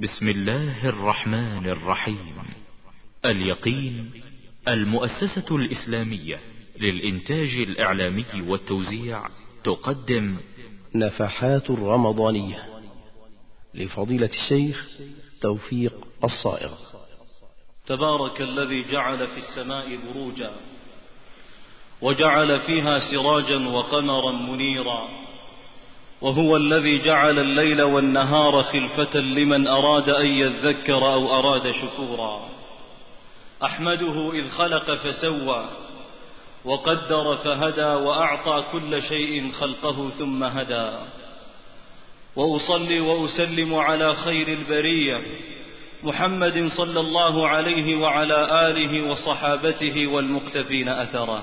بسم الله الرحمن الرحيم. اليقين المؤسسة الإسلامية للإنتاج الإعلامي والتوزيع تقدم نفحات رمضانية لفضيلة الشيخ توفيق الصائغ. تبارك الذي جعل في السماء بروجا وجعل فيها سراجا وقمرا منيرا. وهو الذي جعل الليل والنهار خلفة لمن أراد أن يذكر أو أراد شكورا. أحمده إذ خلق فسوى وقدر فهدى وأعطى كل شيء خلقه ثم هدى. وأصلي وأسلم على خير البرية محمد صلى الله عليه وعلى آله وصحابته والمقتفين أثره.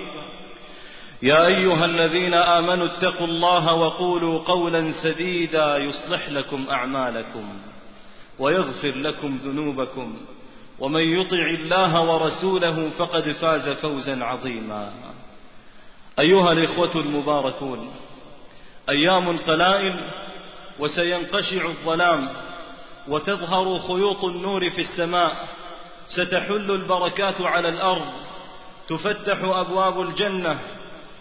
يا أيها الذين آمنوا اتقوا الله وقولوا قولا سديدا يصلح لكم أعمالكم ويغفر لكم ذنوبكم ومن يطع الله ورسوله فقد فاز فوزا عظيما. أيها الإخوة المباركون أيام قلائل وسينقشع الظلام وتظهر خيوط النور في السماء ستحل البركات على الأرض تفتح أبواب الجنة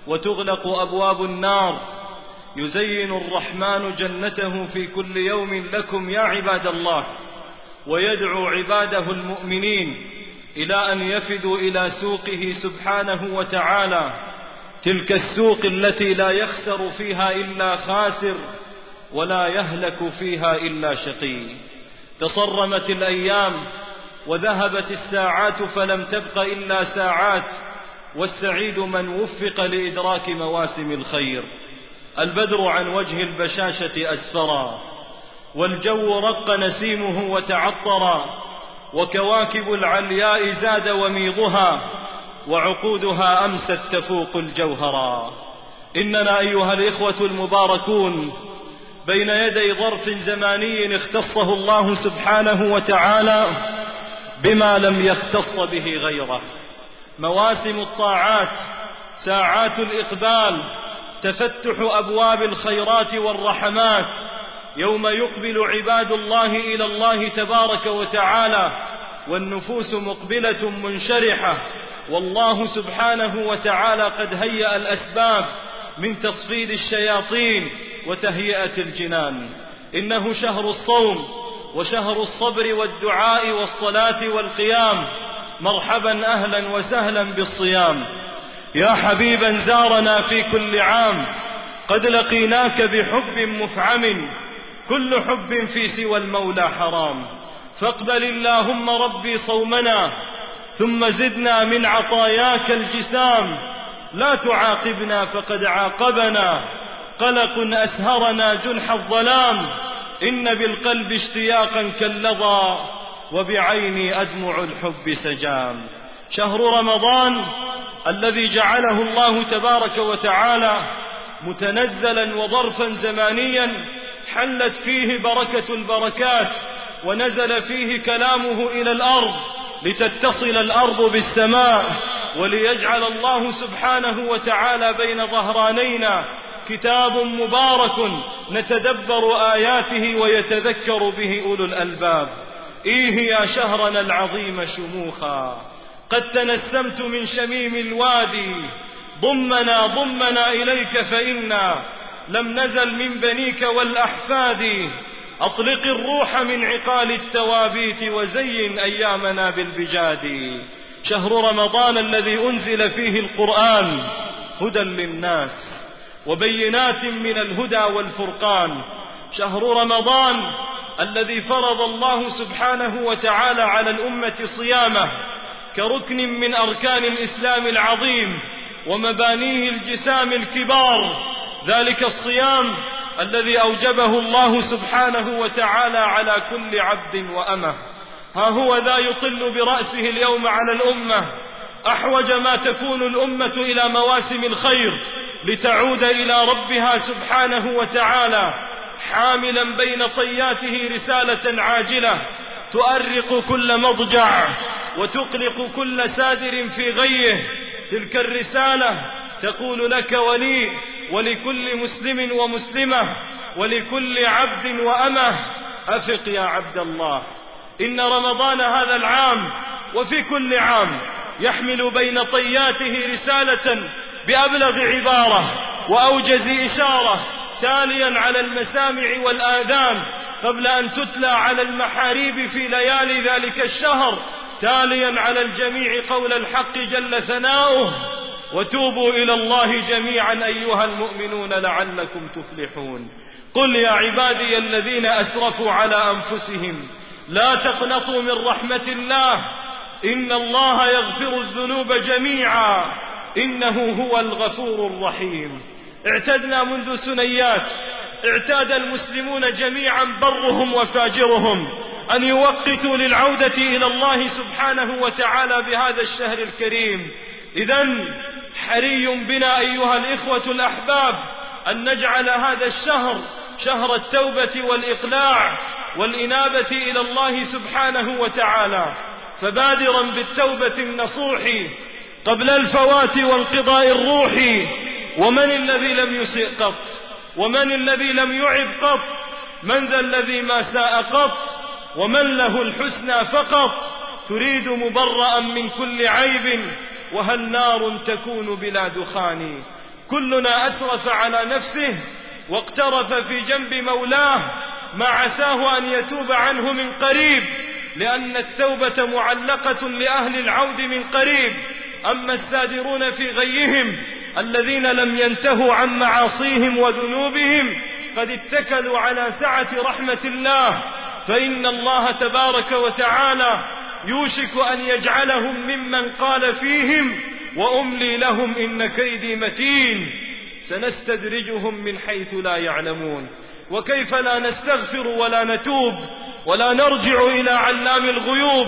وتغلق أبواب النار. يزين الرحمن جنته في كل يوم لكم يا عباد الله ويدعو عباده المؤمنين إلى أن يفدوا إلى سوقه سبحانه وتعالى. تلك السوق التي لا يخسر فيها إلا خاسر ولا يهلك فيها إلا شقي. تصرمت الأيام وذهبت الساعات فلم تبق إلا ساعات. والسعيد من وفق لإدراك مواسم الخير. البدر عن وجه البشاشة أسفرا. والجو رق نسيمه وتعطرا. وكواكب العلياء زاد وميضها. وعقودها أمست تفوق الجوهرا. إننا أيها الإخوة المباركون بين يدي ظرف زماني اختصه الله سبحانه وتعالى بما لم يختص به غيره. مواسم الطاعات ساعات الإقبال تفتح أبواب الخيرات والرحمات. يوم يقبل عباد الله إلى الله تبارك وتعالى والنفوس مقبلة منشرحة. والله سبحانه وتعالى قد هيأ الأسباب من تصفيد الشياطين وتهيئة الجنان. إنه شهر الصوم وشهر الصبر والدعاء والصلاة والقيام. مرحبا أهلا وسهلا بالصيام. يا حبيبا زارنا في كل عام. قد لقيناك بحب مفعم كل حب في سوى المولى حرام. فاقبل اللهم ربي صومنا ثم زدنا من عطاياك الجسام. لا تعاقبنا فقد عاقبنا. قلق أسهرنا جنح الظلام. إن بالقلب اشتياقا كاللظى. وبعيني أدمع الحب سجام. شهر رمضان الذي جعله الله تبارك وتعالى متنزلا وظرفا زمانيا حلت فيه بركة البركات ونزل فيه كلامه إلى الأرض لتتصل الأرض بالسماء وليجعل الله سبحانه وتعالى بين ظهرانينا كتاب مبارك نتدبر آياته ويتذكر به أولو الألباب. إيه يا شهرنا العظيم شموخا؟ قد تنسمت من شميم الوادي. ضمنا ضمنا إليك فإنا. لم نزل من بنيك والأحفاد. أطلق الروح من عقال التوابيت وزين أيامنا بالبجاد. شهر رمضان الذي أنزل فيه القرآن هدى للناس وبينات من الهدى والفرقان. شهر رمضان الذي فرض الله سبحانه وتعالى على الأمة صيامه كركن من أركان الإسلام العظيم ومبانيه الجسام الكبار. ذلك الصيام الذي أوجبه الله سبحانه وتعالى على كل عبد وأمة. ها هو ذا يطل برأسه اليوم على الأمة. أحوج ما تكون الأمة إلى مواسم الخير لتعود إلى ربها سبحانه وتعالى. حاملا بين طياته رسالة عاجلة تؤرق كل مضجع وتقلق كل سادر في غيه. تلك الرسالة تقول لك ولي ولكل مسلم ومسلمة ولكل عبد وأمة. أفق يا عبد الله. إن رمضان هذا العام وفي كل عام يحمل بين طياته رسالة بأبلغ عبارة وأوجز إشارة. تاليا على المسامع والآذان قبل أن تتلى على المحاريب في ليالي ذلك الشهر تاليا على الجميع قول الحق جل ثناؤه وتوبوا إلى الله جميعا أيها المؤمنون لعلكم تفلحون. قل يا عبادي الذين أسرفوا على أنفسهم لا تقنطوا من رحمة الله إن الله يغفر الذنوب جميعا إنه هو الغفور الرحيم. اعتدنا منذ سنيات اعتاد المسلمون جميعا برهم وفاجرهم أن يوقتوا للعودة إلى الله سبحانه وتعالى بهذا الشهر الكريم. إذا حري بنا أيها الإخوة الأحباب أن نجعل هذا الشهر شهر التوبة والإقلاع والإنابة إلى الله سبحانه وتعالى. فبادرا بالتوبة النصوح قبل الفوات وانقضاء الروح ومن الذي لم يسئ قط؟ ومن الذي لم يعب قط؟ من ذا الذي ما ساء قط؟ ومن له الحسنى فقط؟ تريد مبرأ من كل عيب وهل نار تكون بلا دخان؟ كلنا أسرف على نفسه واقترف في جنب مولاه ما عساه أن يتوب عنه من قريب لأن التوبة معلقة لأهل العود من قريب أما السادرون في غيهم الذين لم ينتهوا عن معاصيهم وذنوبهم قد اتكلوا على سعة رحمة الله. فإن الله تبارك وتعالى يوشك أن يجعلهم ممن قال فيهم وأملي لهم إن كيدي متين. سنستدرجهم من حيث لا يعلمون. وكيف لا نستغفر ولا نتوب ولا نرجع إلى علام الغيوب.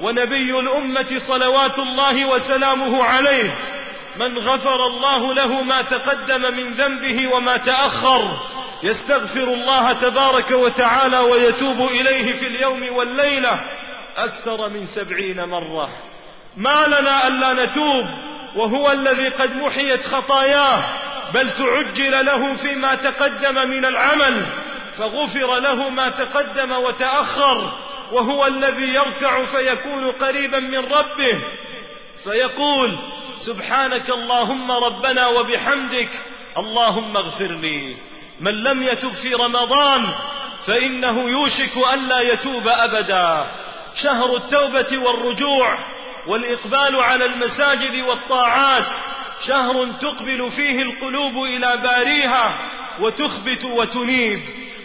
ونبي الأمة صلوات الله وسلامه عليه. من غفر الله له ما تقدم من ذنبه وما تأخر يستغفر الله تبارك وتعالى ويتوب إليه في اليوم والليلة أكثر من سبعين مرة. ما لنا ألا نتوب وهو الذي قد محيت خطاياه بل تعجل له فيما تقدم من العمل فغفر له ما تقدم وتأخر وهو الذي يركع فيكون قريبا من ربه فيقول سبحانك اللهم ربنا وبحمدك اللهم اغفر لي. من لم يتب في رمضان فإنه يوشك ألا يتوب أبدا. شهر التوبة والرجوع والإقبال على المساجد والطاعات شهر تقبل فيه القلوب إلى باريها وتخبت وتنيب.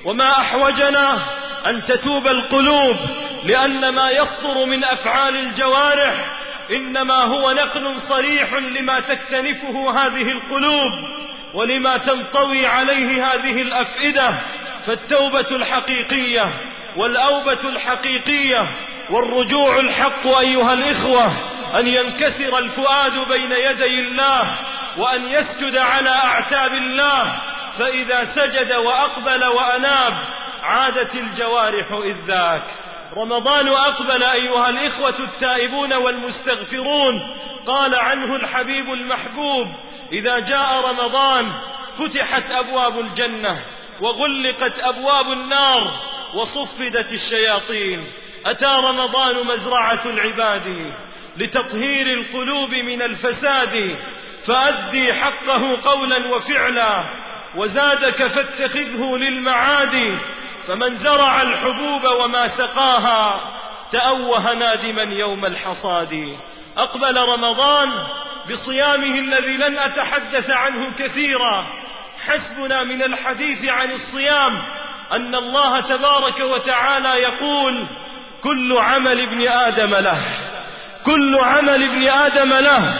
وما أحوجنا أن تتوب القلوب لأن ما يصدر من أفعال الجوارح إنما هو نقل صريح لما تكتنفه هذه القلوب ولما تنطوي عليه هذه الأفئدة فالتوبة الحقيقية والأوبة الحقيقية والرجوع الحق أيها الإخوة أن ينكسر الفؤاد بين يدي الله وأن يسجد على أعتاب الله فإذا سجد وأقبل وأناب عادت الجوارح إذ ذاك. رمضان أقبل أيها الإخوة التائبون والمستغفرون. قال عنه الحبيب المحبوب إذا جاء رمضان فتحت أبواب الجنة وغلقت أبواب النار وصفدت الشياطين. أتى رمضان مزرعة العباد لتطهير القلوب من الفساد فأدي حقه قولا وفعلا وزادك فاتخذه للمعاد فمن زرع الحبوب وما سقاها تأوه نادما يوم الحصاد. أقبل رمضان بصيامه الذي لن أتحدث عنه كثيرا. حسبنا من الحديث عن الصيام أن الله تبارك وتعالى يقول كل عمل ابن آدم له كل عمل ابن آدم له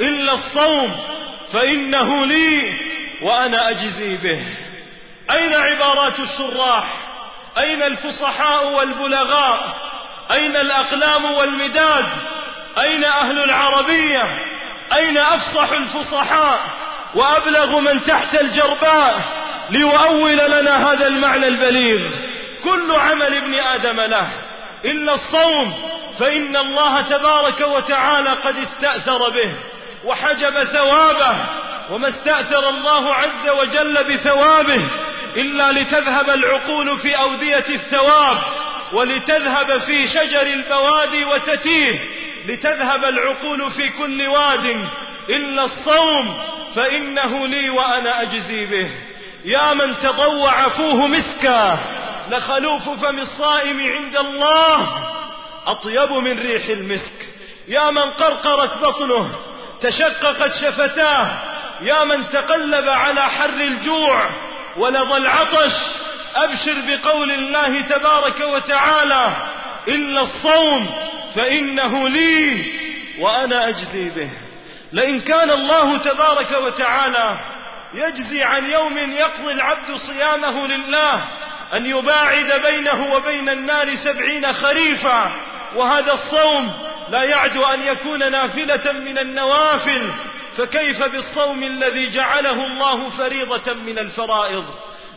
إلا الصوم فإنه لي وأنا أجزي به. أين عبارات الشراح أين الفصحاء والبلغاء؟ أين الأقلام والمداد؟ أين أهل العربية؟ أين أفصح الفصحاء؟ وأبلغ من تحت الجرباء ليؤول لنا هذا المعنى البليغ. كل عمل ابن آدم له. إلا الصوم فإن الله تبارك وتعالى قد استأثر به وحجب ثوابه وما استأثر الله عز وجل بثوابه. إلا لتذهب العقول في أودية الثواب ولتذهب في شجر البوادي وتتيه لتذهب العقول في كل واد إلا الصوم فإنه لي وأنا أجزي به. يا من تضوع فوه مسكا لخلوف فم الصائم عند الله أطيب من ريح المسك. يا من قرقرت بطنه تشققت شفتاه يا من تقلب على حر الجوع ولظى العطش أبشر بقول الله تبارك وتعالى إلا الصوم فإنه لي وأنا أجزي به. لئن كان الله تبارك وتعالى يجزي عن يوم يقضي العبد صيامه لله أن يباعد بينه وبين النار سبعين خريفا وهذا الصوم لا يعد أن يكون نافلة من النوافل فكيف بالصوم الذي جعله الله فريضة من الفرائض؟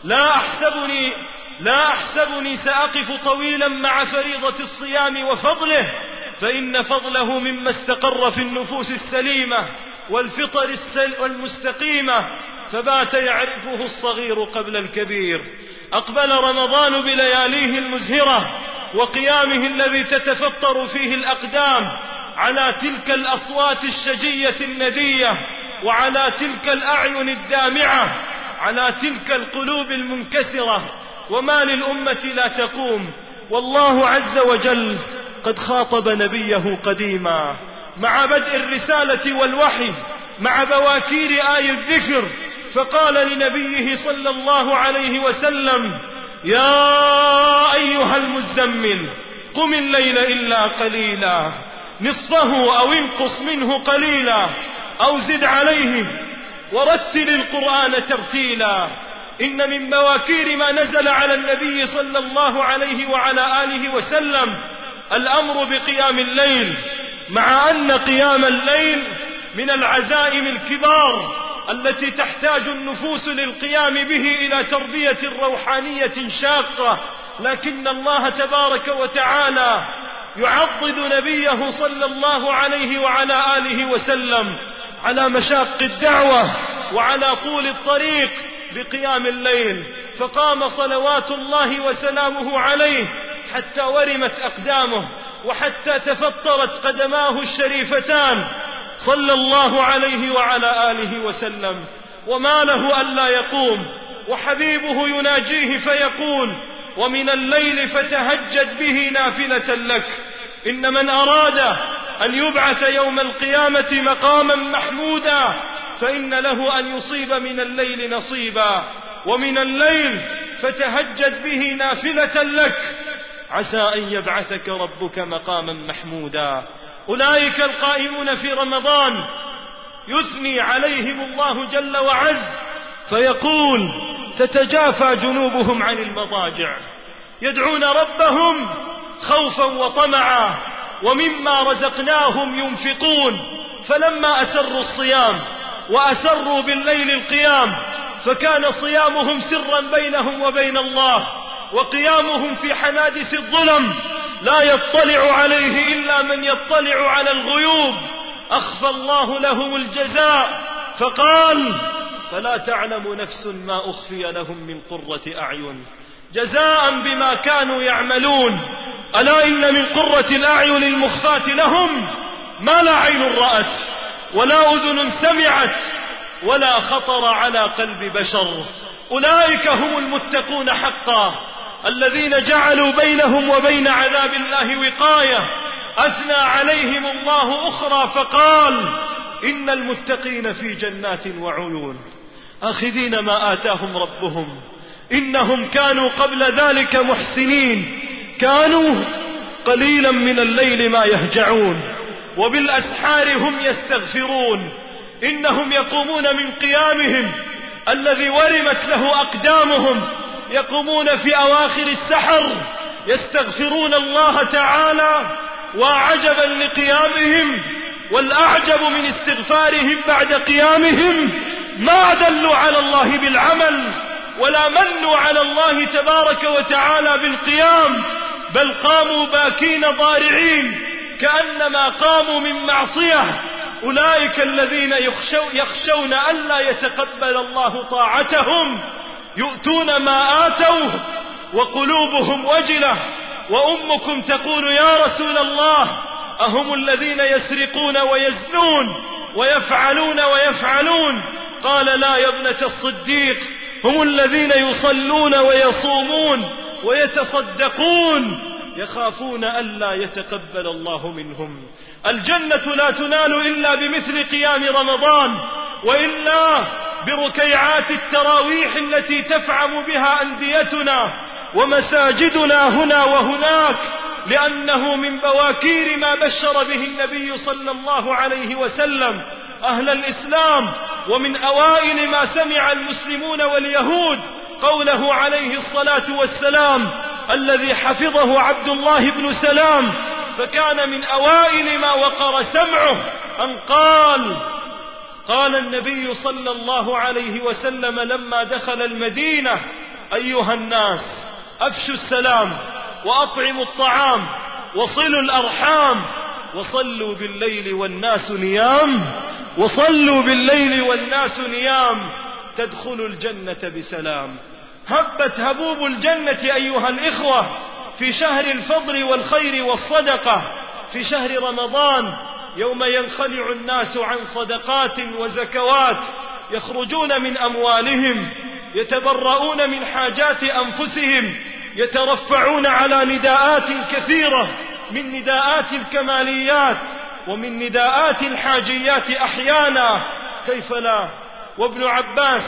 لا أحسبني لا أحسبني سأقف طويلا مع فريضة الصيام وفضله فإن فضله مما استقر في النفوس السليمة والفطر المستقيمة فبات يعرفه الصغير قبل الكبير. أقبل رمضان بلياليه المزهرة وقيامه الذي تتفطر فيه الأقدام على تلك الأصوات الشجية الندية وعلى تلك الأعين الدامعة على تلك القلوب المنكسرة وما للأمة لا تقوم. والله عز وجل قد خاطب نبيه قديما مع بدء الرسالة والوحي مع بواكير آي الذكر. فقال لنبيه صلى الله عليه وسلم يا أيها المزمل قم الليل إلا قليلا. نصفه أو انقص منه قليلا أو زد عليه ورتل القرآن ترتيلا. إن من بواكير ما نزل على النبي صلى الله عليه وعلى آله وسلم الأمر بقيام الليل مع أن قيام الليل من العزائم الكبار التي تحتاج النفوس للقيام به إلى تربية روحانية شاقة. لكن الله تبارك وتعالى يعضد نبيه صلى الله عليه وعلى آله وسلم على مشاق الدعوة وعلى طول الطريق بقيام الليل فقام صلوات الله وسلامه عليه حتى ورمت أقدامه وحتى تفطرت قدماه الشريفتان صلى الله عليه وعلى آله وسلم. وما له ألا يقوم وحبيبه يناجيه فيقول ومن الليل فتهجد به نافلة لك. إن من أراد أن يبعث يوم القيامة مقاما محمودا فإن له أن يصيب من الليل نصيبا. ومن الليل فتهجد به نافلة لك. عسى أن يبعثك ربك مقاما محمودا. أولئك القائمون في رمضان يثني عليهم الله جل وعز فيقول تتجافى جنوبهم عن المضاجع. يدعون ربهم خوفا وطمعا ومما رزقناهم ينفقون. فلما أسروا الصيام وأسروا بالليل القيام فكان صيامهم سرا بينهم وبين الله وقيامهم في حنادس الظلم. لا يطلع عليه إلا من يطلع على الغيوب. أخفى الله لهم الجزاء. فقال فلا تعلم نفس ما أخفي لهم من قرة أعين. جزاء بما كانوا يعملون. ألا إن من قرة الأعين المخفاة لهم؟ ما لا عين رأت ولا أذن سمعت ولا خطر على قلب بشر. أولئك هم المتقون حقا. الذين جعلوا بينهم وبين عذاب الله وقاية. أثنى عليهم الله أخرى فقال إن المتقين في جنات وعيون. آخذين ما آتاهم ربهم. إنهم كانوا قبل ذلك محسنين. كانوا قليلا من الليل ما يهجعون. وبالأسحار هم يستغفرون. إنهم يقومون من قيامهم. الذي ورمت له أقدامهم. يقومون في أواخر السحر. يستغفرون الله تعالى وعجبا لقيامهم. والأعجب من استغفارهم بعد قيامهم ما دلوا على الله بالعمل ولا منوا على الله تبارك وتعالى بالقيام بل قاموا باكين ضارعين كأنما قاموا من معصية. أولئك الذين يخشو يخشون ألا يتقبل الله طاعتهم يؤتون ما آتوه وقلوبهم وجلة. وأمكم تقول يا رسول الله أهم الذين يسرقون ويزنون ويفعلون ويفعلون؟ قال لا يا ابنة الصديق هم الذين يصلون ويصومون ويتصدقون يخافون ألا يتقبل الله منهم. الجنة لا تنال إلا بمثل قيام رمضان وإلا بركيعات التراويح التي تفعم بها أنديتنا ومساجدنا هنا وهناك. لأنه من بواكير ما بشر به النبي صلى الله عليه وسلم أهل الإسلام ومن أوائل ما سمع المسلمون واليهود قوله عليه الصلاة والسلام الذي حفظه عبد الله بن سلام فكان من أوائل ما وقر سمعه أن قال قال النبي صلى الله عليه وسلم لما دخل المدينة أيها الناس أفشوا السلام وأطعموا الطعام وصلوا الأرحام وصلوا بالليل والناس نيام وصلوا بالليل والناس نيام تدخلوا الجنة بسلام. هبت هبوب الجنة أيها الإخوة في شهر الفضل والخير والصدقة في شهر رمضان يوم ينخلع الناس عن صدقات وزكوات يخرجون من أموالهم يتبرؤون من حاجات أنفسهم يترفعون على نداءات كثيرة من نداءات الكماليات ومن نداءات الحاجيات أحيانا. كيف لا؟ وابن عباس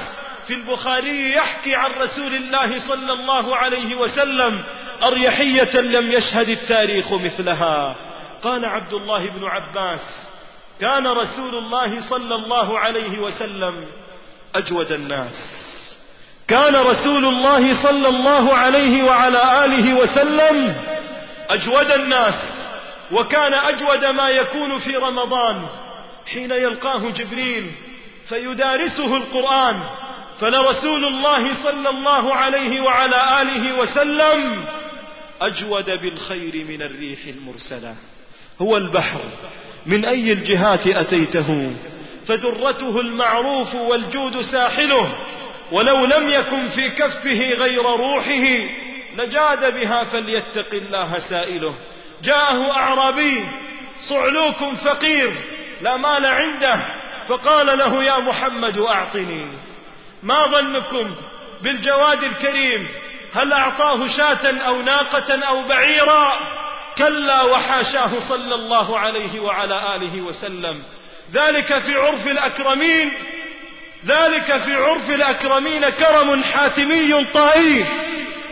في البخاري يحكي عن رسول الله صلى الله عليه وسلم أريحية لم يشهد التاريخ مثلها. قال عبد الله بن عباس كان رسول الله صلى الله عليه وسلم أجود الناس. كان رسول الله صلى الله عليه وعلى آله وسلم أجود الناس وكان أجود ما يكون في رمضان. حين يلقاه جبريل فيدارسه القرآن فلرسول الله صلى الله عليه وعلى آله وسلم أجود بالخير من الريح المرسلة. هو البحر من أي الجهات أتيته؟ فدرته المعروف والجود ساحله. ولو لم يكن في كفه غير روحه لجاد بها فليتق الله سائله. جاءه أعرابي صعلوك فقير لا مال عنده فقال له يا محمد أعطني. ما ظنكم بالجواد الكريم هل أعطاه شاة أو ناقة أو بعيرا؟ كلا وحاشاه صلى الله عليه وعلى آله وسلم. ذلك في عرف الأكرمين ذلك في عرف الأكرمين كرم حاتمي طائي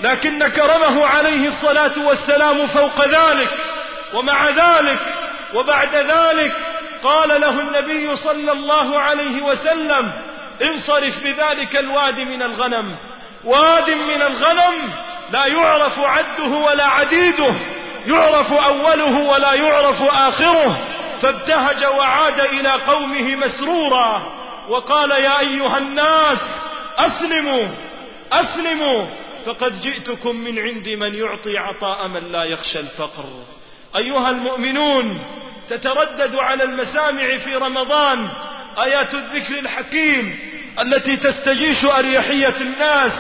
لكن كرمه عليه الصلاة والسلام فوق ذلك ومع ذلك وبعد ذلك قال له النبي صلى الله عليه وسلم انصرف بذلك الواد من الغنم واد من الغنم لا يعرف عده ولا عديده يعرف أوله ولا يعرف آخره فابتهج وعاد إلى قومه مسرورا. وقال يا أيها الناس أسلموا أسلموا. فقد جئتكم من عند من يعطي عطاء من لا يخشى الفقر. أيها المؤمنون تتردد على المسامع في رمضان آيات الذكر الحكيم التي تستجيش أريحية الناس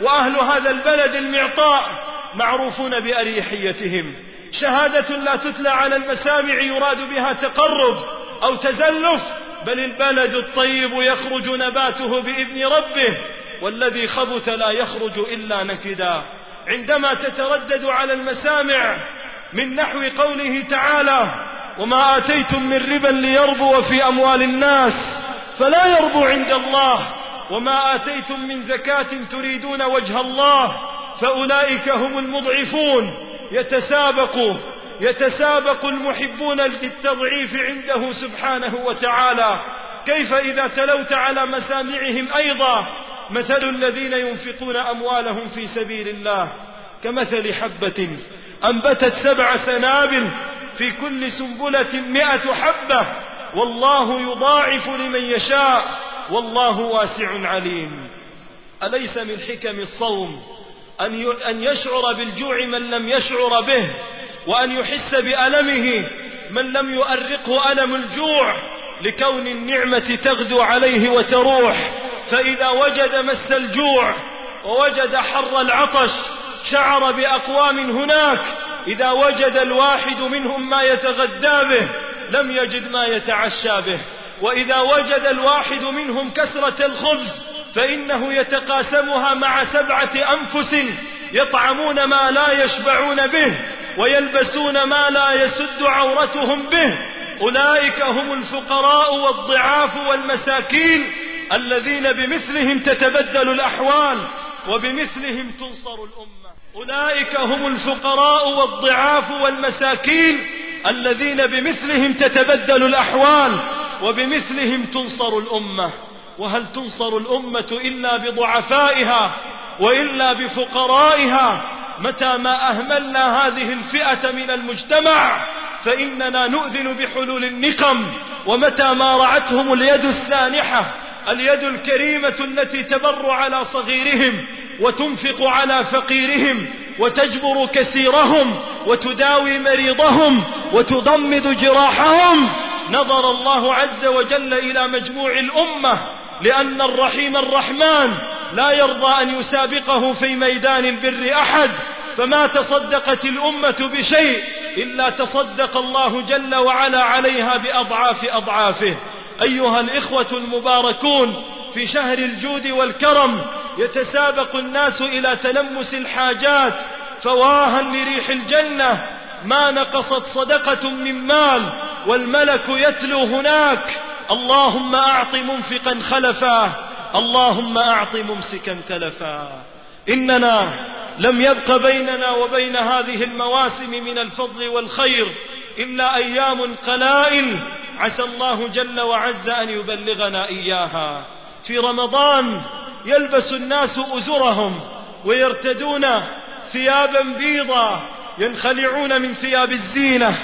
وأهل هذا البلد المعطاء معروفون بأريحيتهم. شهادة لا تتلى على المسامع يراد بها تقرب أو تزلف بل البلد الطيب يخرج نباته بإذن ربه والذي خبث لا يخرج إلا نكدا. عندما تتردد على المسامع من نحو قوله تعالى وما آتيتم من ربا ليربو في أموال الناس فلا يربو عند الله وما آتيتم من زكاة تريدون وجه الله فأولئك هم المضعفون. يتسابق يتسابق المحبون للتضعيف عنده سبحانه وتعالى. كيف إذا تلوت على مسامعهم أيضا؟ مثل الذين ينفقون أموالهم في سبيل الله. كمثل حبة أنبتت سبع سنابل في كل سنبلة مئة حبة. والله يضاعف لمن يشاء. والله واسع عليم. أليس من حكم الصوم أن يشعر بالجوع من لم يشعر به؟ وأن يحس بألمه من لم يؤرقه ألم الجوع لكون النعمة تغدو عليه وتروح. فإذا وجد مس الجوع ووجد حر العطش شعر بأقوام هناك. إذا وجد الواحد منهم ما يتغدى به لم يجد ما يتعشى به. وإذا وجد الواحد منهم كسرة الخبز فإنه يتقاسمها مع سبعة أنفس يطعمون ما لا يشبعون به ويلبسون ما لا يسد عورتهم به. أولئك هم الفقراء والضعاف والمساكين الذين بمثلهم تتبدل الأحوال وبمثلهم تنصر الأمة. أولئك هم الفقراء والضعاف والمساكين الذين بمثلهم تتبدل الأحوال وبمثلهم تنصر الأمة. وهل تنصر الأمة إلا بضعفائها؟ وإلا بفقرائها متى ما أهملنا هذه الفئة من المجتمع فإننا نؤذن بحلول النقم ومتى ما رعتهم اليد السانحة اليد الكريمة التي تبر على صغيرهم وتنفق على فقيرهم وتجبر كسيرهم وتداوي مريضهم وتضمد جراحهم نظر الله عز وجل إلى مجموع الأمة لأن الرحيم الرحمن لا يرضى أن يسابقه في ميدان البر أحد فما تصدقت الأمة بشيء إلا تصدق الله جل وعلا عليها بأضعاف أضعافه. أيها الإخوة المباركون في شهر الجود والكرم يتسابق الناس إلى تلمس الحاجات فواها لريح الجنة. ما نقصت صدقة من مال والملك يتلو هناك. اللهم أعط منفقا خلفا اللهم أعط ممسكا تلفا. إننا لم يبق بيننا وبين هذه المواسم من الفضل والخير إلا أيام قلائل. عسى الله جل وعز أن يبلغنا إياها. في رمضان يلبس الناس أزرهم ويرتدون ثيابا بيضا ينخلعون من ثياب الزينة.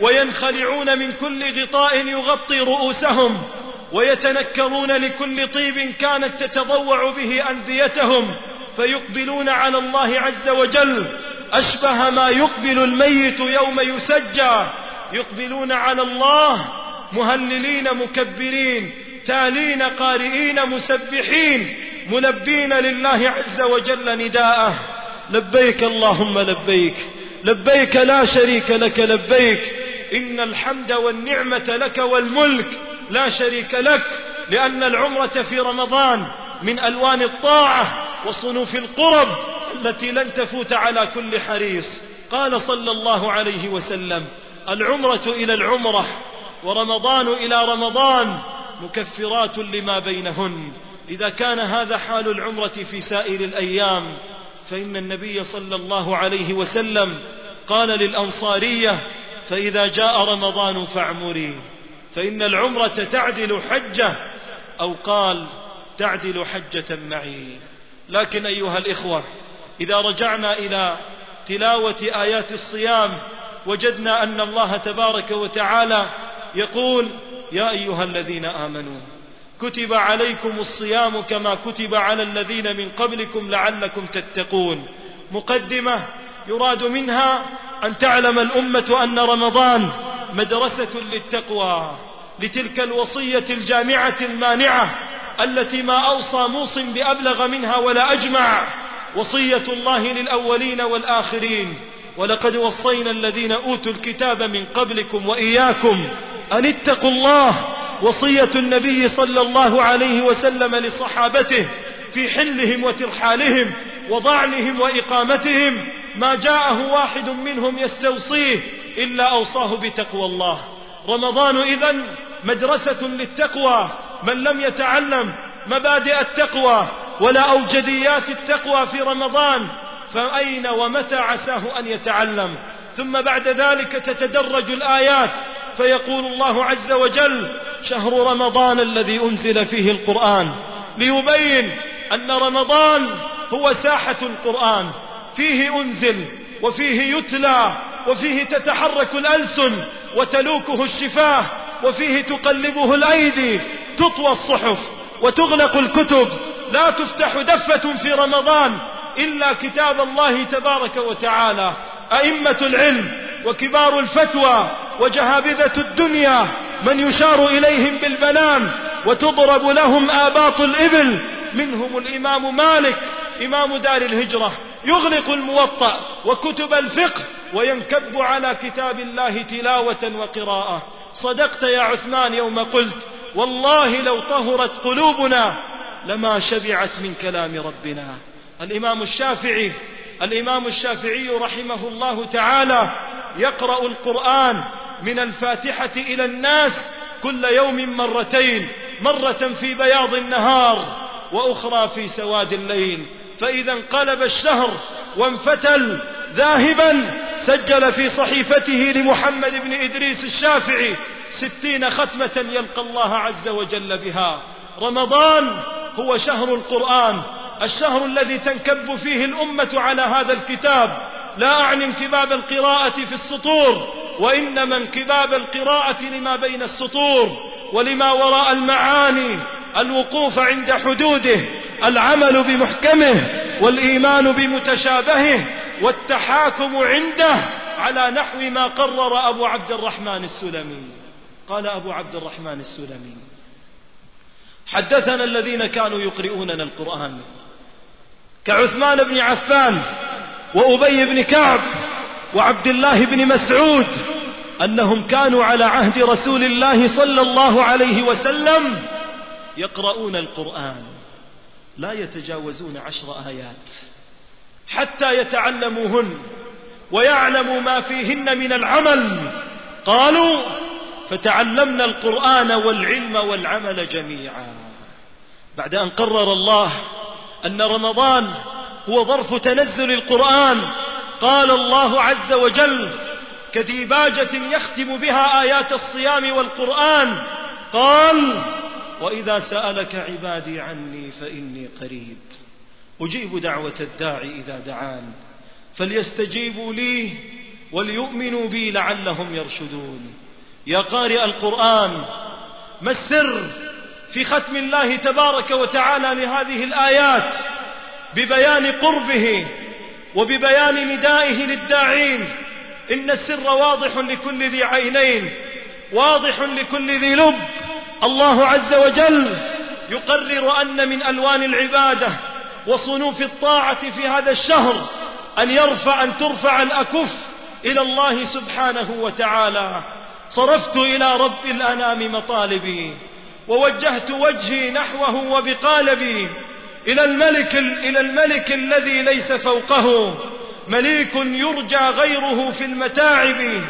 وينخلعون من كل غطاء يغطي رؤوسهم ويتنكرون لكل طيب كانت تتضوع به أنديتهم فيقبلون على الله عز وجل. أشبه ما يقبل الميت يوم يسجى. يقبلون على الله مهللين مكبرين تالين قارئين مسبحين ملبين لله عز وجل نداءه. لبيك اللهم لبيك. لبيك لا شريك لك لبيك. إن الحمد والنعمة لك والملك لا شريك لك لأن العمرة في رمضان من ألوان الطاعة وصنوف القرب التي لن تفوت على كل حريص. قال صلى الله عليه وسلم العمرة إلى العمرة ورمضان إلى رمضان مكفرات لما بينهن. إذا كان هذا حال العمرة في سائر الأيام فإن النبي صلى الله عليه وسلم قال للأنصارية فإذا جاء رمضان فاعمري. فإن العمرة تعدل حجة أو قال تعدل حجة معي. لكن أيها الإخوة إذا رجعنا إلى تلاوة آيات الصيام وجدنا أن الله تبارك وتعالى يقول يا أيها الذين آمنوا كتب عليكم الصيام كما كتب على الذين من قبلكم لعلكم تتقون. مقدمة يراد منها أن تعلم الأمة أن رمضان مدرسة للتقوى لتلك الوصية الجامعة المانعة التي ما أوصى موص بأبلغ منها ولا أجمع. وصية الله للأولين والآخرين. ولقد وصينا الذين أوتوا الكتاب من قبلكم وإياكم أن اتقوا الله وصية النبي صلى الله عليه وسلم لصحابته في حلهم وترحالهم وضعنهم وإقامتهم. ما جاءه واحد منهم يستوصيه إلا أوصاه بتقوى الله. رمضان إذن مدرسة للتقوى. من لم يتعلم مبادئ التقوى ولا أوجديات التقوى في رمضان فأين ومتى عساه أن يتعلم؟ ثم بعد ذلك تتدرج الآيات فيقول الله عز وجل شهر رمضان الذي أنزل فيه القرآن. ليبين أن رمضان هو ساحة القرآن. فيه أنزل وفيه يتلى وفيه تتحرك الألسن وتلوكه الشفاه وفيه تقلبه الأيدي تطوى الصحف وتغلق الكتب. لا تفتح دفة في رمضان. إلا كتاب الله تبارك وتعالى. أئمة العلم وكبار الفتوى وجهابذة الدنيا من يشار إليهم بالبنان وتضرب لهم آباط الإبل. منهم الإمام مالك إمام دار الهجرة. يغلق الموطأ وكتب الفقه وينكب على كتاب الله تلاوة وقراءة. صدقت يا عثمان يوم قلت والله لو طهرت قلوبنا لما شبعت من كلام ربنا. الإمام الشافعي الإمام الشافعي رحمه الله تعالى يقرأ القرآن من الفاتحة إلى الناس كل يوم مرتين مرة في بياض النهار وأخرى في سواد الليل. فإذا انقلب الشهر وانفتل ذاهبا سجل في صحيفته لمحمد بن إدريس الشافعي ستين ختمة يلقى الله عز وجل بها. رمضان هو شهر القرآن الشهر الذي تنكب فيه الأمة على هذا الكتاب. لا أعني انكباب القراءة في السطور وإنما انكباب القراءة لما بين السطور ولما وراء المعاني الوقوف عند حدوده العمل بمحكمه والإيمان بمتشابهه والتحاكم عنده على نحو ما قرر أبو عبد الرحمن السلمي. قال أبو عبد الرحمن السلمي حدثنا الذين كانوا يقرؤوننا القرآن. كعثمان بن عفان وأبي بن كعب وعبد الله بن مسعود أنهم كانوا على عهد رسول الله صلى الله عليه وسلم يقرؤون القرآن لا يتجاوزون عشر آيات حتى يتعلموهن ويعلموا ما فيهن من العمل. قالوا فتعلمنا القرآن والعلم والعمل جميعا. بعد أن قرر الله أن رمضان هو ظرف تنزل القرآن. قال الله عز وجل كديباجة يختم بها آيات الصيام والقرآن. قال وإذا سألك عبادي عني فإني قريب. أجيب دعوة الداعي إذا دعان. فليستجيبوا لي وليؤمنوا بي لعلهم يرشدون. يا قارئ القرآن ما السر في ختم الله تبارك وتعالى لهذه الآيات ببيان قربه وببيان ندائه للداعين. إن السر واضح لكل ذي عينين واضح لكل ذي لب. الله عز وجل يقرر أن من ألوان العبادة وصنوف الطاعة في هذا الشهر أن يرفع أن ترفع الأكف إلى الله سبحانه وتعالى. صرفت إلى رب الأنام مطالبي. ووجهت وجهي نحوه وبقالبي إلى الملك, إلى الملك الذي ليس فوقه مليك يرجى غيره في المتاعب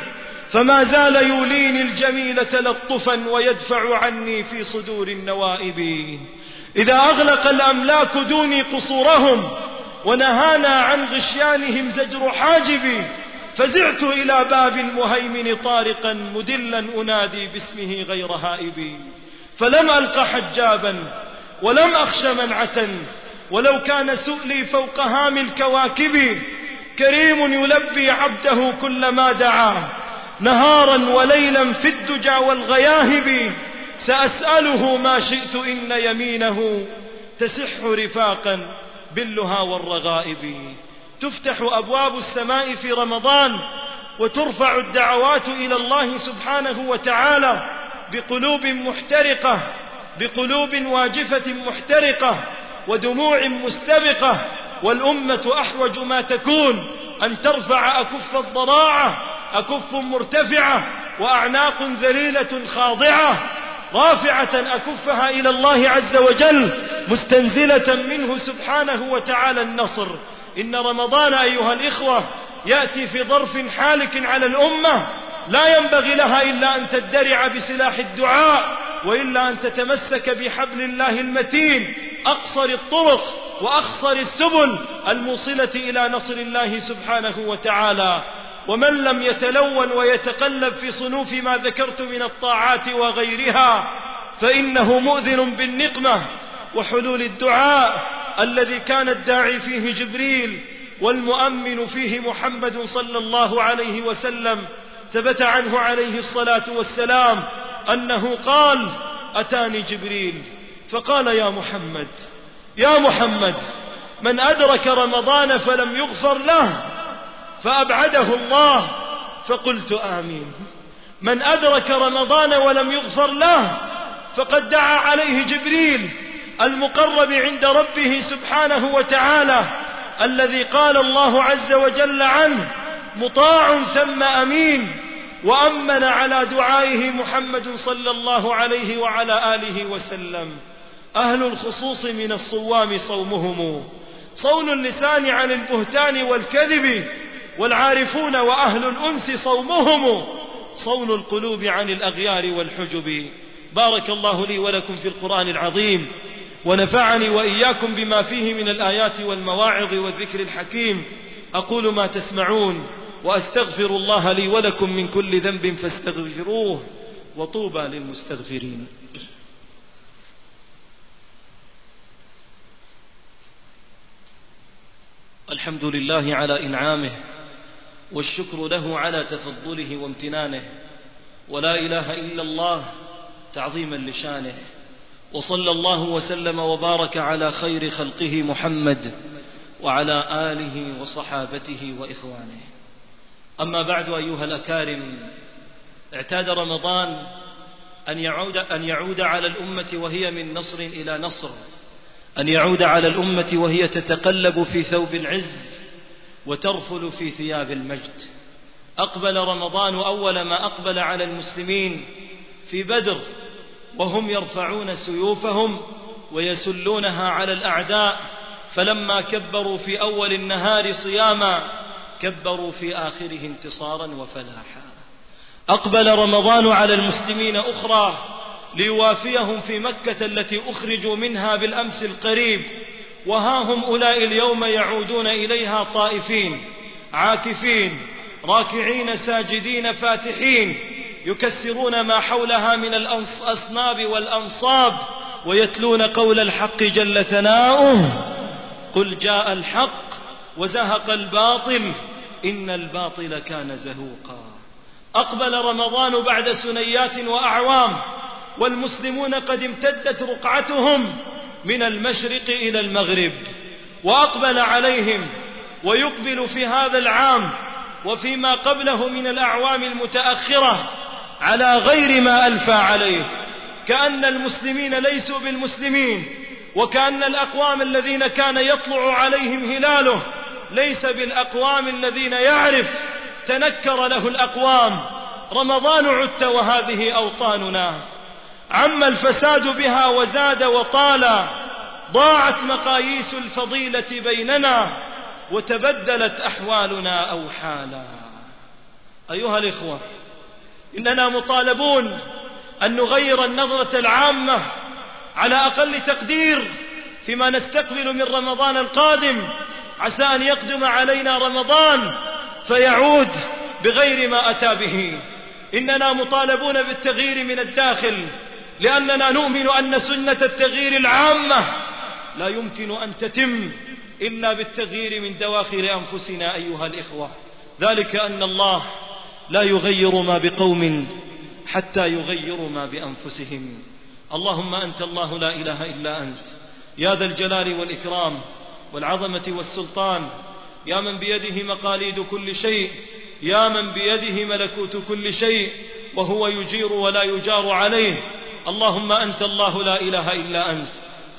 فما زال يوليني الجميل تلطفا ويدفع عني في صدور النوائب. إذا أغلق الأملاك دوني قصورهم ونهانا عن غشيانهم زجر حاجبي فزعت إلى باب المهيمن طارقا مدلا أنادي باسمه غير هائبي فلم ألق حجابا ولم أخش منعة ولو كان سؤلي فوق هام الكواكب كريم يلبي عبده كلما دعا نهارا وليلا في الدجى والغياهب سأسأله ما شئت إن يمينه تسح رفاقا باللها والرغائب. تفتح أبواب السماء في رمضان وترفع الدعوات إلى الله سبحانه وتعالى. بقلوب محترقة بقلوب واجفة محترقة ودموع مستبقة والأمة أحوج ما تكون أن ترفع أكف الضراعة أكف مرتفعة وأعناق ذليلة خاضعة رافعة أكفها إلى الله عز وجل مستنزلة منه سبحانه وتعالى النصر. إن رمضان أيها الإخوة يأتي في ظرف حالك على الأمة لا ينبغي لها إلا أن تدرع بسلاح الدعاء وإلا أن تتمسك بحبل الله المتين أقصر الطرق وأخصر السبل الموصلة إلى نصر الله سبحانه وتعالى. ومن لم يتلون ويتقلب في صنوف ما ذكرت من الطاعات وغيرها فإنه مؤذن بالنقمة وحلول الدعاء الذي كان الداعي فيه جبريل والمؤمن فيه محمد صلى الله عليه وسلم. ثبت عنه عليه الصلاة والسلام أنه قال أتاني جبريل. فقال يا محمد يا محمد من أدرك رمضان فلم يغفر له فأبعده الله. فقلت آمين. من أدرك رمضان ولم يغفر له فقد دعا عليه جبريل المقرب عند ربه سبحانه وتعالى الذي قال الله عز وجل عنه مطاع ثم أمين وأمن على دعائه محمد صلى الله عليه وعلى آله وسلم. أهل الخصوص من الصوام صومهم. صون اللسان عن البهتان والكذب والعارفون وأهل الأنس صومهم. صون القلوب عن الأغيار والحجب. بارك الله لي ولكم في القرآن العظيم. ونفعني وإياكم بما فيه من الآيات والمواعظ والذكر الحكيم. أقول ما تسمعون. وأستغفر الله لي ولكم من كل ذنب فاستغفروه وطوبى للمستغفرين. الحمد لله على إنعامه والشكر له على تفضله وامتنانه. ولا إله إلا الله تعظيما لشانه. وصلى الله وسلم وبارك على خير خلقه محمد وعلى آله وصحابته وإخوانه. أما بعد أيها الأكارم اعتاد رمضان أن يعود, أن يعود على الأمة وهي من نصر إلى نصر أن يعود على الأمة وهي تتقلب في ثوب العز وترفل في ثياب المجد. أقبل رمضان أول ما أقبل على المسلمين في بدر وهم يرفعون سيوفهم ويسلونها على الأعداء فلما كبروا في أول النهار صياما كبروا في آخره انتصارا وفلاحا. أقبل رمضان على المسلمين أخرى ليوافيهم في مكة التي أخرجوا منها بالأمس القريب وها هم أولئك اليوم يعودون إليها طائفين عاكفين راكعين ساجدين فاتحين يكسرون ما حولها من الأصناب والأنصاب ويتلون قول الحق جل ثناؤه قل جاء الحق وزهق الباطل إن الباطل كان زهوقا. أقبل رمضان بعد سنيات وأعوام والمسلمون قد امتدت رقعتهم من المشرق إلى المغرب وأقبل عليهم ويقبل في هذا العام وفيما قبله من الأعوام المتأخرة على غير ما ألفى عليه. كأن المسلمين ليسوا بالمسلمين وكأن الأقوام الذين كان يطلع عليهم هلاله ليس بالأقوام الذين يعرف تنكر له الأقوام. رمضان عدت وهذه أوطاننا. عم الفساد بها وزاد وطال. ضاعت مقاييس الفضيلة بيننا وتبدلت أحوالنا أوحالا. أيها الإخوة إننا مطالبون أن نغير النظرة العامة على أقل تقدير فيما نستقبل من رمضان القادم عسى أن يقدم علينا رمضان فيعود بغير ما أتى به. إننا مطالبون بالتغيير من الداخل لأننا نؤمن أن سنة التغيير العامة لا يمكن أن تتم إلا بالتغيير من دواخل أنفسنا أيها الإخوة. ذلك أن الله لا يغير ما بقوم حتى يغيروا ما بأنفسهم. اللهم أنت الله لا إله إلا أنت. يا ذا الجلال والإكرام والعظمة والسلطان. يا من بيده مقاليد كل شيء. يا من بيده ملكوت كل شيء. وهو يجير ولا يجار عليه. اللهم أنت الله لا إله إلا أنت.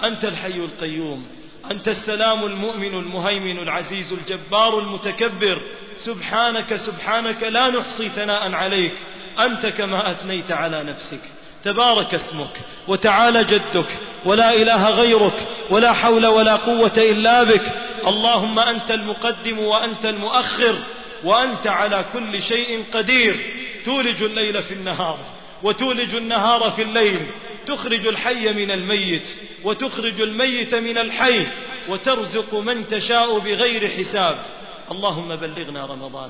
أنت الحي القيوم. أنت السلام المؤمن المهيمن العزيز الجبار المتكبر. سبحانك سبحانك لا نحصي ثناء عليك. أنت كما أثنيت على نفسك. تبارك اسمك وتعالى جدك ولا إله غيرك ولا حول ولا قوة إلا بك. اللهم أنت المقدم وأنت المؤخر وأنت على كل شيء قدير. تولج الليل في النهار وتولج النهار في الليل. تخرج الحي من الميت وتخرج الميت من الحي وترزق من تشاء بغير حساب. اللهم بلغنا رمضان.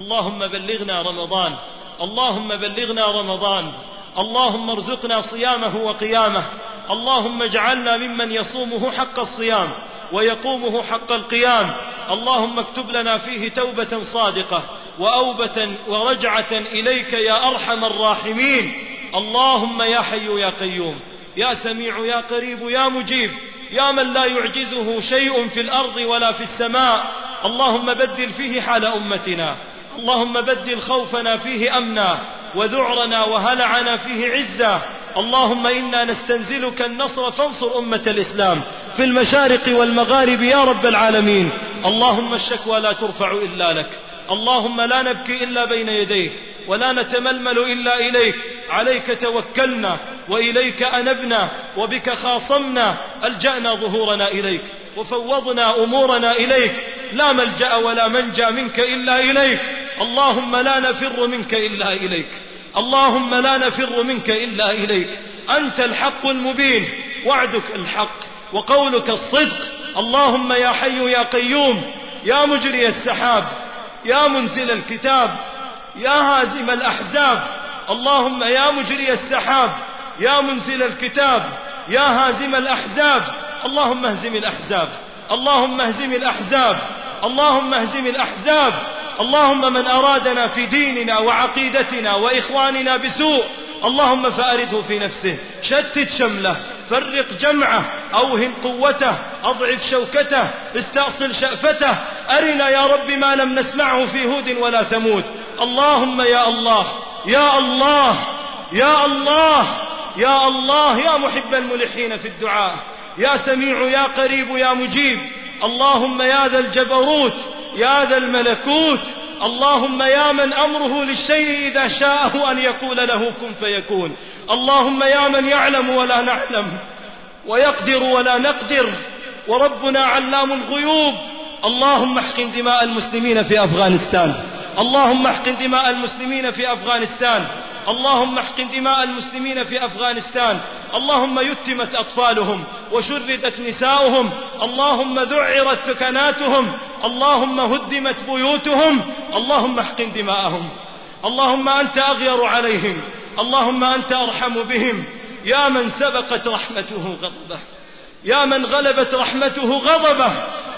اللهم بلغنا رمضان. اللهم بلغنا رمضان. اللهم ارزقنا صيامه وقيامه. اللهم اجعلنا ممن يصومه حق الصيام ويقومه حق القيام. اللهم اكتب لنا فيه توبة صادقة وأوبة ورجعة إليك يا أرحم الراحمين. اللهم يا حي يا قيوم يا سميع يا قريب يا مجيب يا من لا يعجزه شيء في الأرض ولا في السماء. اللهم بدل فيه حال أمتنا. اللهم بدل خوفنا فيه أمنا وذعرنا وهلعنا فيه عزا اللهم إنا نستنزلك النصر فانصر أمة الإسلام في المشارق والمغارب يا رب العالمين. اللهم الشكوى لا ترفع إلا لك. اللهم لا نبكي إلا بين يديك ولا نتململ إلا إليك. عليك توكلنا وإليك أنبنا وبك خاصمنا. ألجأنا ظهورنا إليك. وفوضنا أمورنا إليك. لا ملجأ ولا منجأ منك إلا إليك. اللهم لا نفر منك إلا إليك. اللهم لا نفر منك إلا إليك. أنت الحق المبين وعدك الحق وقولك الصدق. اللهم يا حي يا قيوم يا مجري السحاب يا منزل الكتاب يا هازم الأحزاب. اللهم يا مجري السحاب يا منزل الكتاب يا هازم الأحزاب. اللهم اهزم الأحزاب. اللهم اهزم الأحزاب. اللهم اهزم الأحزاب. اللهم من أرادنا في ديننا وعقيدتنا وإخواننا بسوء اللهم فأرده في نفسه. شتت شمله. فرق جمعه. أوهن قوته. أضعف شوكته. استأصل شأفته. أرنا يا رب ما لم نسمعه في هود ولا ثمود. اللهم يا الله. يا الله. يا الله. يا الله. يا محب الملحين في الدعاء. يا سميع يا قريب يا مجيب. اللهم يا ذا الجبروت يا ذا الملكوت. اللهم يا من أمره للشيء إذا شاءه أن يقول له كن فيكون. اللهم يا من يعلم ولا نعلم ويقدر ولا نقدر. وربنا علام الغيوب. اللهم احقن دماء المسلمين في أفغانستان. اللهم احقن دماء المسلمين في أفغانستان. اللهم احقن دماء المسلمين في أفغانستان. اللهم يتمت أطفالهم وشردت نساؤهم. اللهم ذعرت سكناتهم. اللهم هدمت بيوتهم. اللهم احقن دماءهم. اللهم أنت أغير عليهم. اللهم أنت أرحم بهم. يا من سبقت رحمته غضبه. يا من غلبت رحمته غضبه.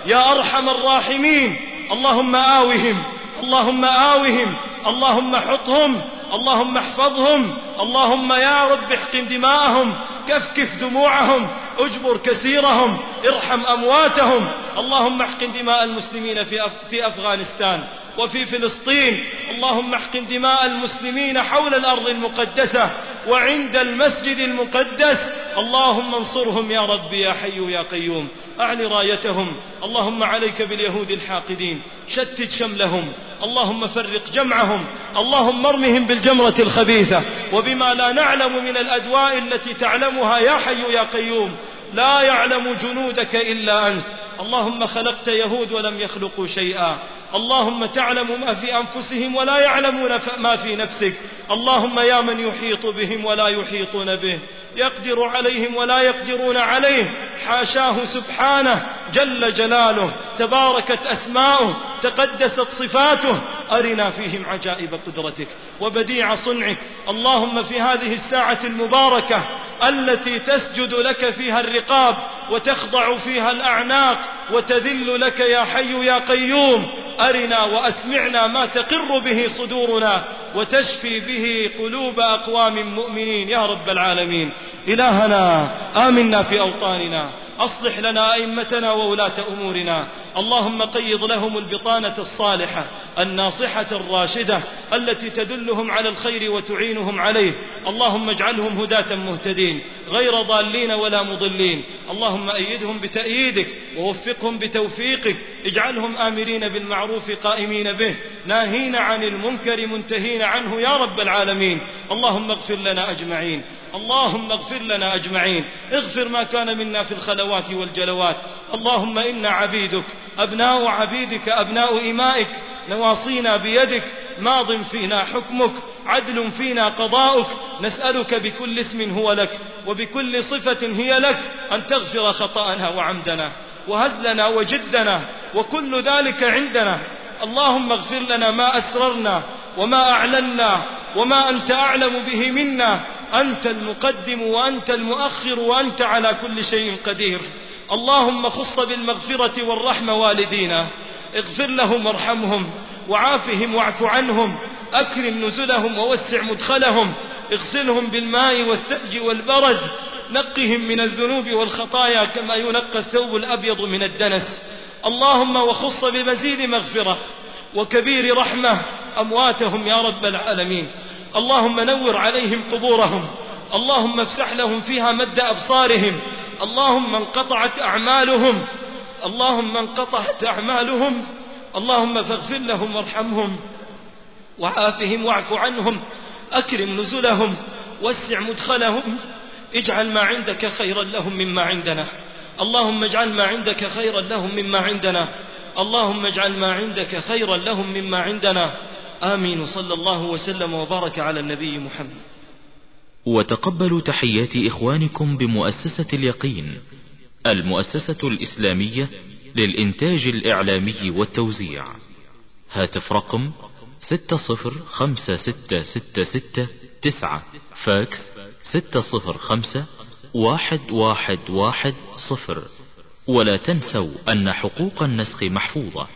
يا أرحم الراحمين. اللهم آوهم. اللهم آوهم. اللهم حطهم. اللهم احفظهم. اللهم يا رب احقن دماءهم. كفكف دموعهم. اجبر كثيرهم. ارحم أمواتهم. اللهم احقن دماء المسلمين في, أف في أفغانستان وفي فلسطين. اللهم احقن دماء المسلمين حول الأرض المقدسة وعند المسجد المقدس. اللهم انصرهم يا رب يا حي يا قيوم. أعل رايتهم. اللهم عليك باليهود الحاقدين. شتت شملهم. اللهم فرق جمعهم. اللهم ارمهم بالجمرة الخبيثة. وبما لا نعلم من الأدواء التي تعلمها يا حي يا قيوم لا يعلم جنودك إلا أنت. اللهم خلقت يهود ولم يخلقوا شيئا. اللهم تعلم ما في أنفسهم ولا يعلمون ما في نفسك. اللهم يا من يحيط بهم ولا يحيطون به. يقدر عليهم ولا يقدرون عليه. حاشاه سبحانه جل جلاله. تباركت أسماؤه. تقدست صفاته. أرنا فيهم عجائب قدرتك وبديع صنعك. اللهم في هذه الساعة المباركة التي تسجد لك فيها الرقاب وتخضع فيها الأعناق وتذل لك يا حي يا قيوم أرنا وأسمعنا ما تقر به صدورنا وتشفي به قلوب أقوام مؤمنين. يا رب العالمين إلهنا آمنا في أوطاننا. أصلح لنا أئمتنا وولاة أمورنا. اللهم قيض لهم البطانة الصالحة الناصحة الراشدة التي تدلهم على الخير وتعينهم عليه. اللهم اجعلهم هداة مهتدين غير ضالين ولا مضلين. اللهم أيدهم بتأييدك ووفقهم بتوفيقك. اجعلهم آمرين بالمعروف قائمين به. ناهين عن المنكر منتهين عنه يا رب العالمين. اللهم اغفر لنا أجمعين. اللهم اغفر لنا أجمعين. اغفر ما كان منا في الخلوات والجلوات. اللهم إنا عبيدك. أبناء عبيدك. أبناء إمائك. نواصينا بيدك ماض فينا حكمك عدل فينا قضاؤك نسألك بكل اسم هو لك وبكل صفة هي لك أن تغفر خطأنا وعمدنا وهزلنا وجدنا وكل ذلك عندنا. اللهم اغفر لنا ما أسررنا وما أعلنا وما أنت أعلم به منا أنت المقدم وأنت المؤخر وأنت على كل شيء قدير. اللهم خص بالمغفرة والرحمة والدينا. اغفر لهم وارحمهم وعافهم واعف عنهم. أكرم نزلهم ووسع مدخلهم. اغسلهم بالماء والثلج والبرد. نقهم من الذنوب والخطايا كما ينقى الثوب الأبيض من الدنس. اللهم وخص بمزيد مغفرة وكبير رحمة أمواتهم يا رب العالمين. اللهم نور عليهم قبورهم. اللهم افسح لهم فيها مد أبصارهم. اللهم انقطعت أعمالهم. اللهم انقطعت أعمالهم. اللهم فاغفر لهم وارحمهم. وعافهم واعف عنهم. أكرم نزلهم. وسع مدخلهم. اجعل ما عندك خيرا لهم مما عندنا. اللهم اجعل ما عندك خيرا لهم مما عندنا. اللهم اجعل ما عندك خيرا لهم مما عندنا. آمين. صلى الله وسلم وبارك على النبي محمد. وتقبلوا تحيات إخوانكم بمؤسسة اليقين المؤسسة الإسلامية للإنتاج الإعلامي والتوزيع. هاتف رقم ستة صفر خمسة ستة ستة ستة تسعة فاكس ستة صفر خمسة واحد واحد واحد صفر. ولا تنسوا أن حقوق النسخ محفوظة.